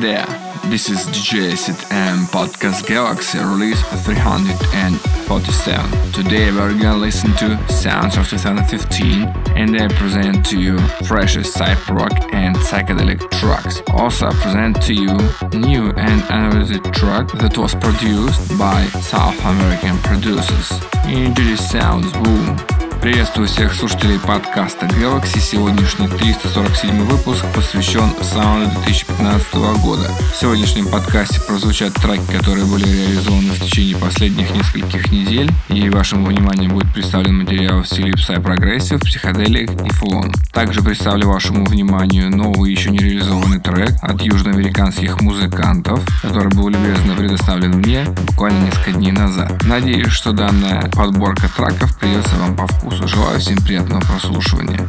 There, uh, this is DJ and Podcast Galaxy release 347. Today we're gonna listen to Sounds of 2015 and I present to you freshest cyber rock and psychedelic tracks. Also I present to you new and unreleased track that was produced by South American producers. Enjoy the sounds, boom! Приветствую всех слушателей подкаста Galaxy. Сегодняшний 347 выпуск посвящен саунду 2015 года. В сегодняшнем подкасте прозвучат треки, которые были реализованы в течение последних нескольких недель. И вашему вниманию будет представлен материал в стиле Psy Progressive, Psychedelic и Флон. Также представлю вашему вниманию новый еще не реализованный трек от южноамериканских музыкантов, который был любезно предоставлен мне буквально несколько дней назад. Надеюсь, что данная подборка треков придется вам по вкусу вкусу. Желаю всем приятного прослушивания.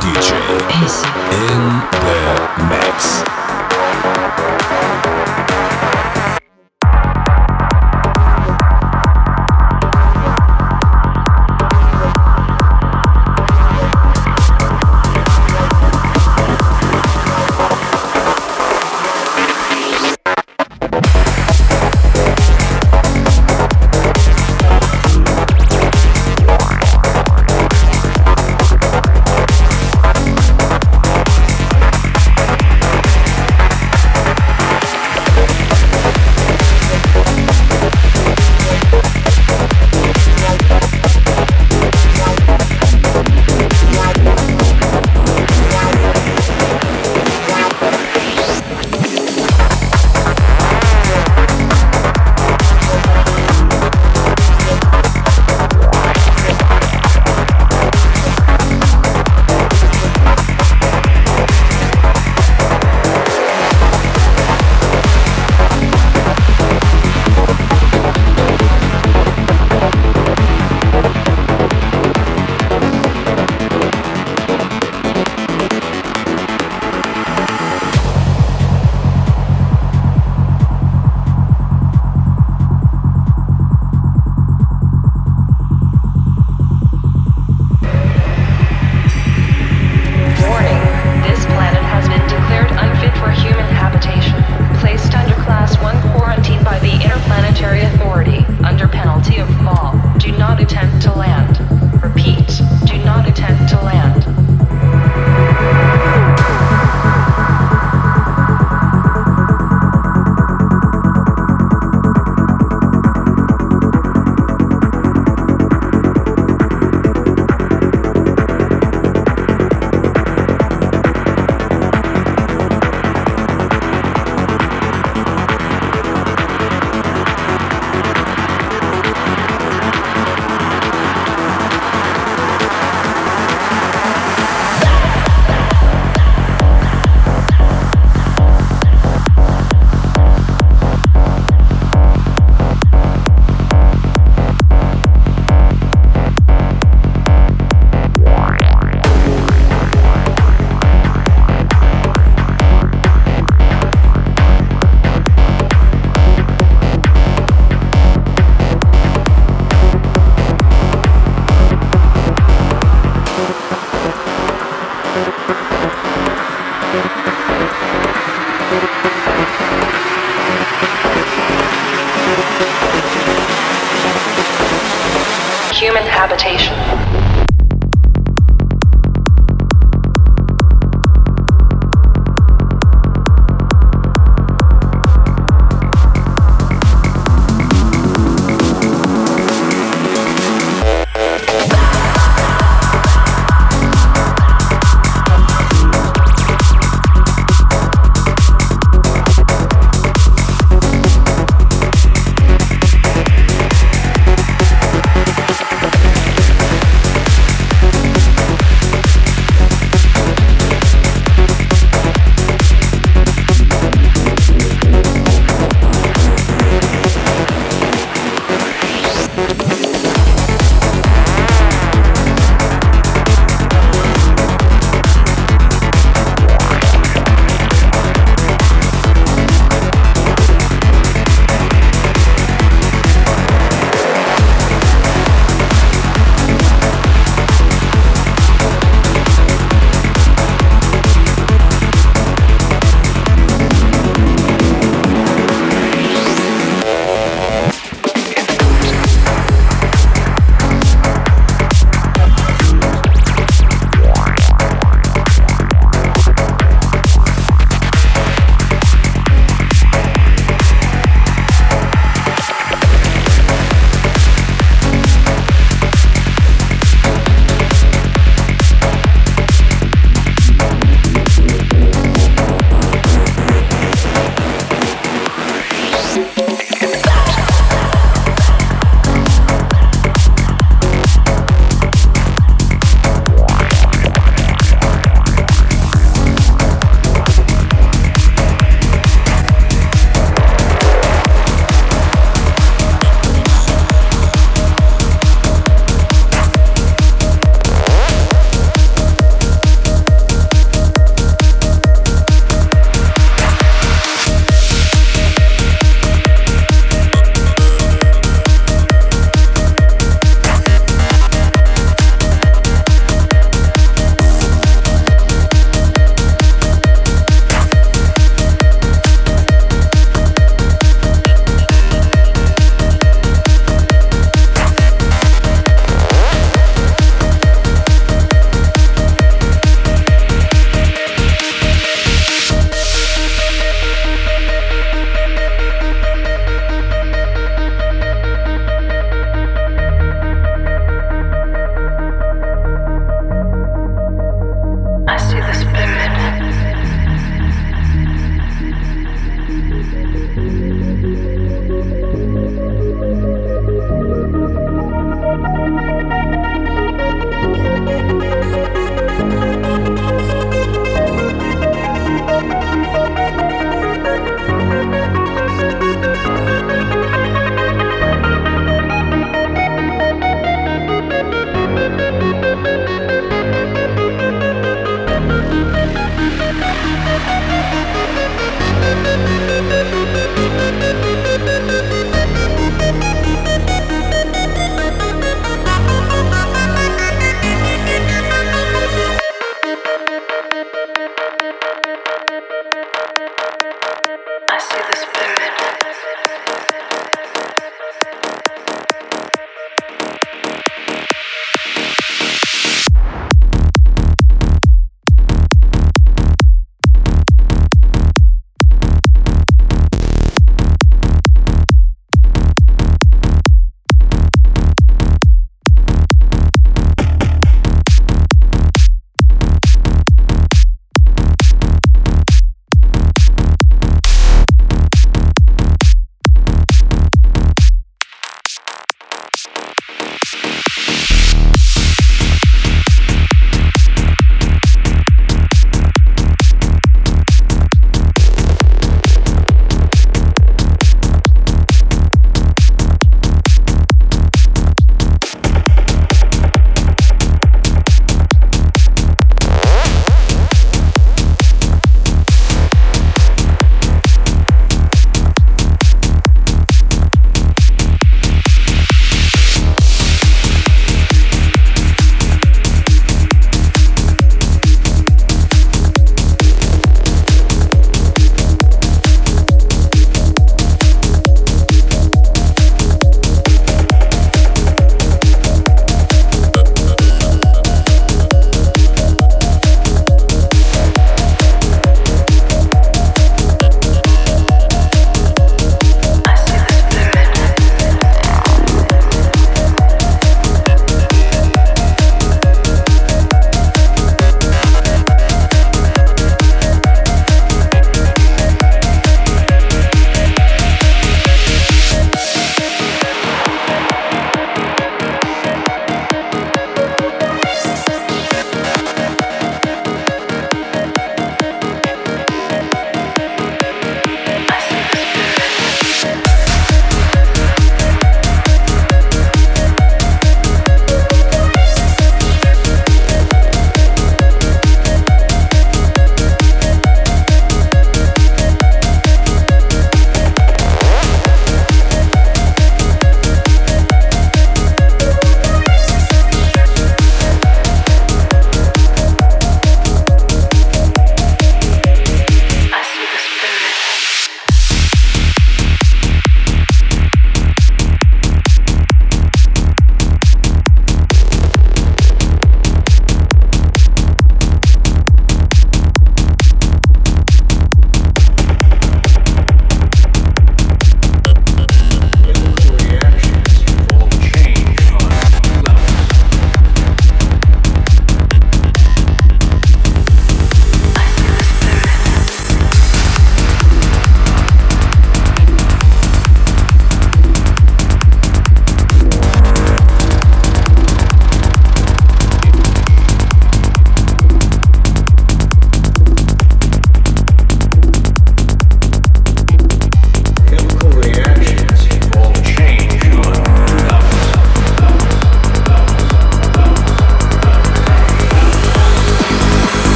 DJ in the mix.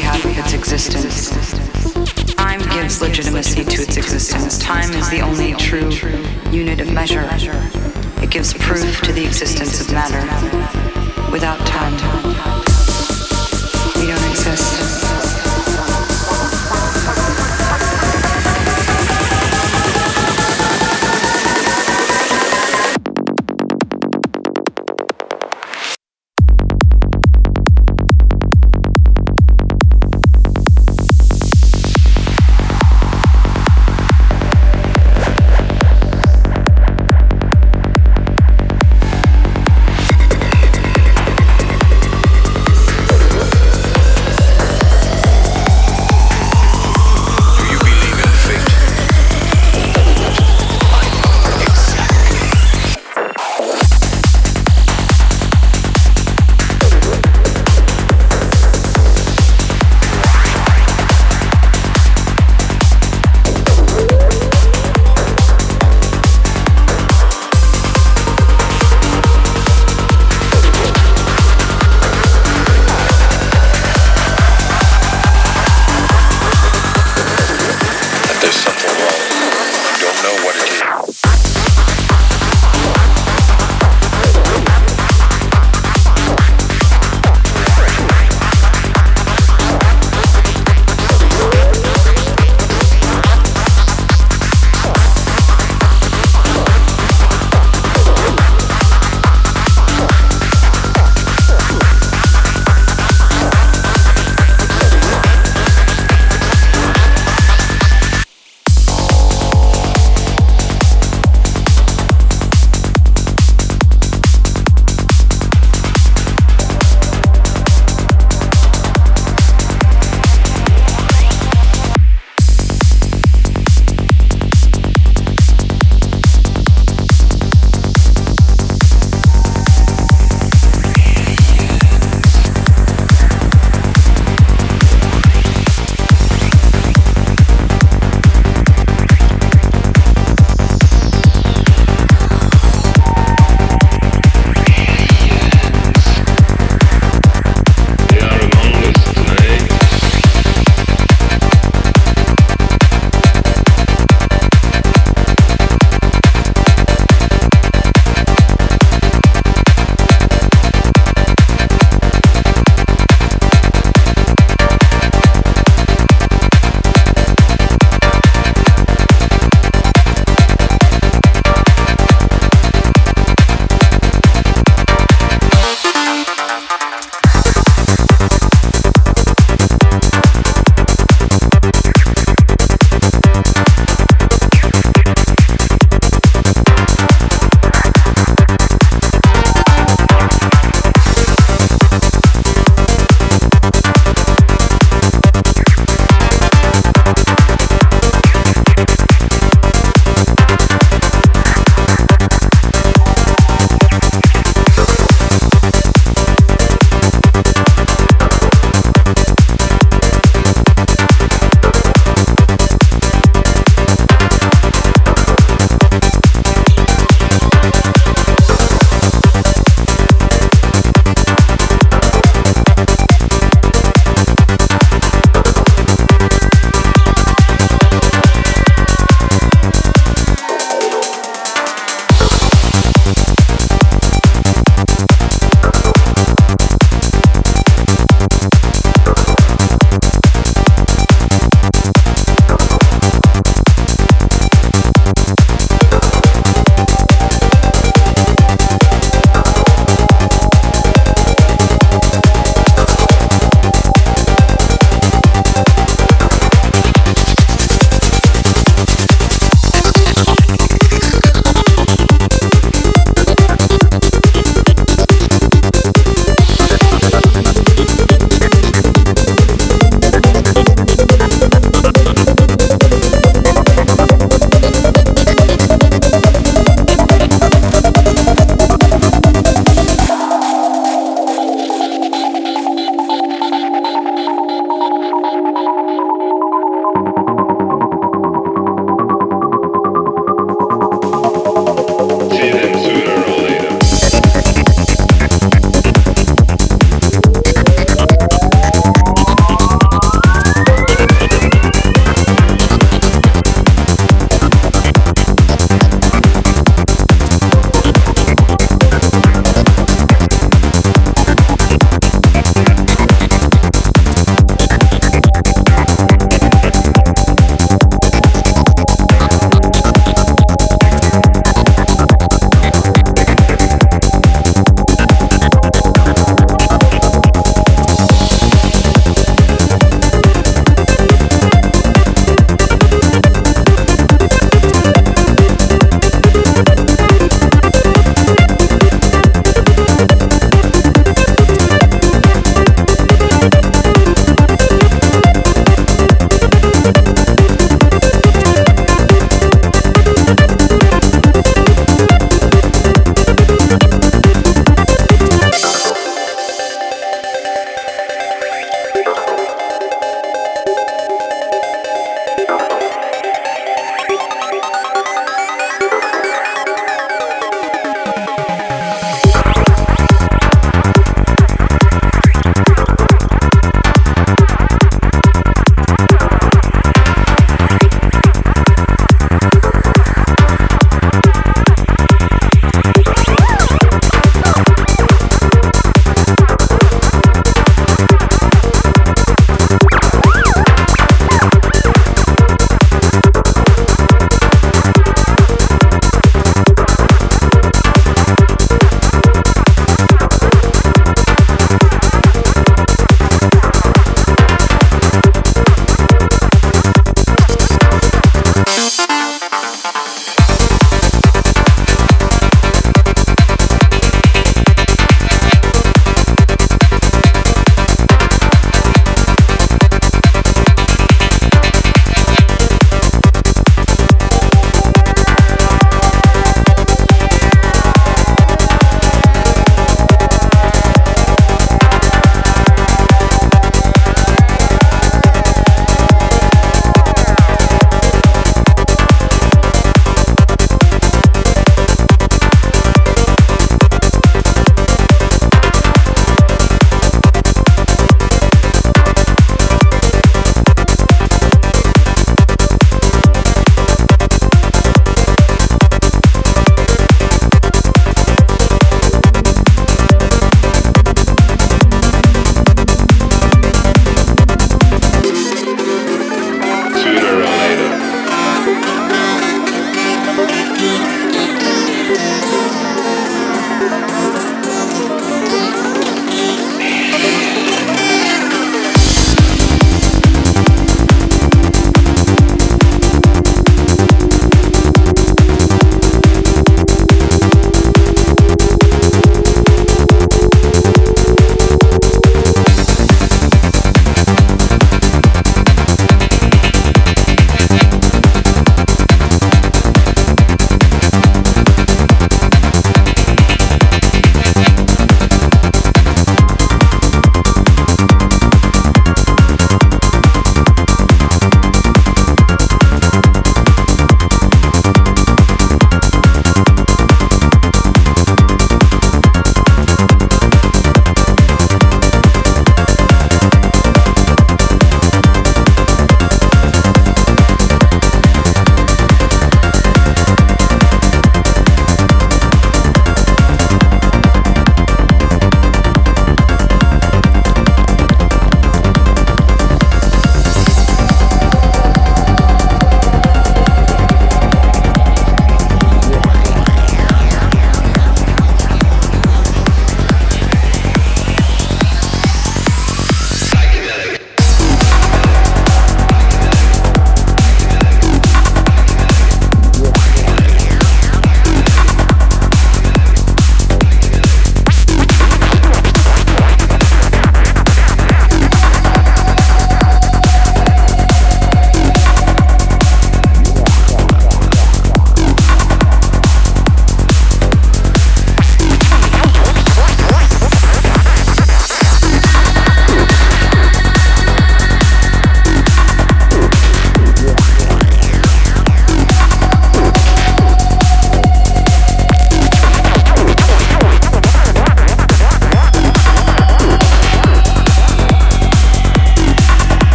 Have of its existence? Time gives legitimacy to its existence. Time is the only true unit of measure. It gives proof to the existence of matter. Without time, we don't exist.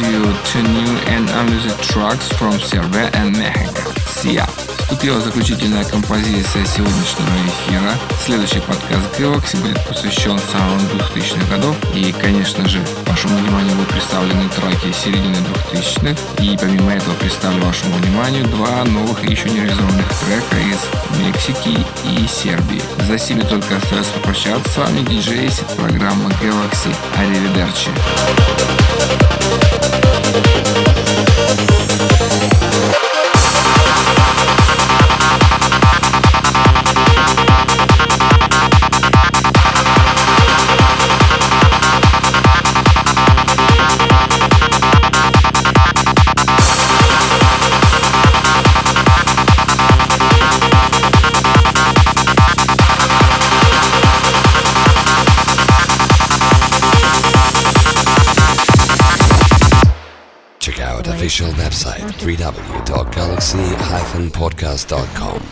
You two new and unreleased tracks from Serbia and Mexico. Ya! Вступила заключительная композиция сегодняшнего эфира. Следующий подкаст Galaxy будет посвящен самым 2000-х годов. И, конечно же, вашему вниманию будут представлены треки середины 2000-х. И помимо этого представлю вашему вниманию два новых и еще не реализованных трека из Мексики и Сербии. За сими только остается попрощаться. С вами диджей программа Galaxy. Аривидерчи. Out official website www.galaxy-podcast.com.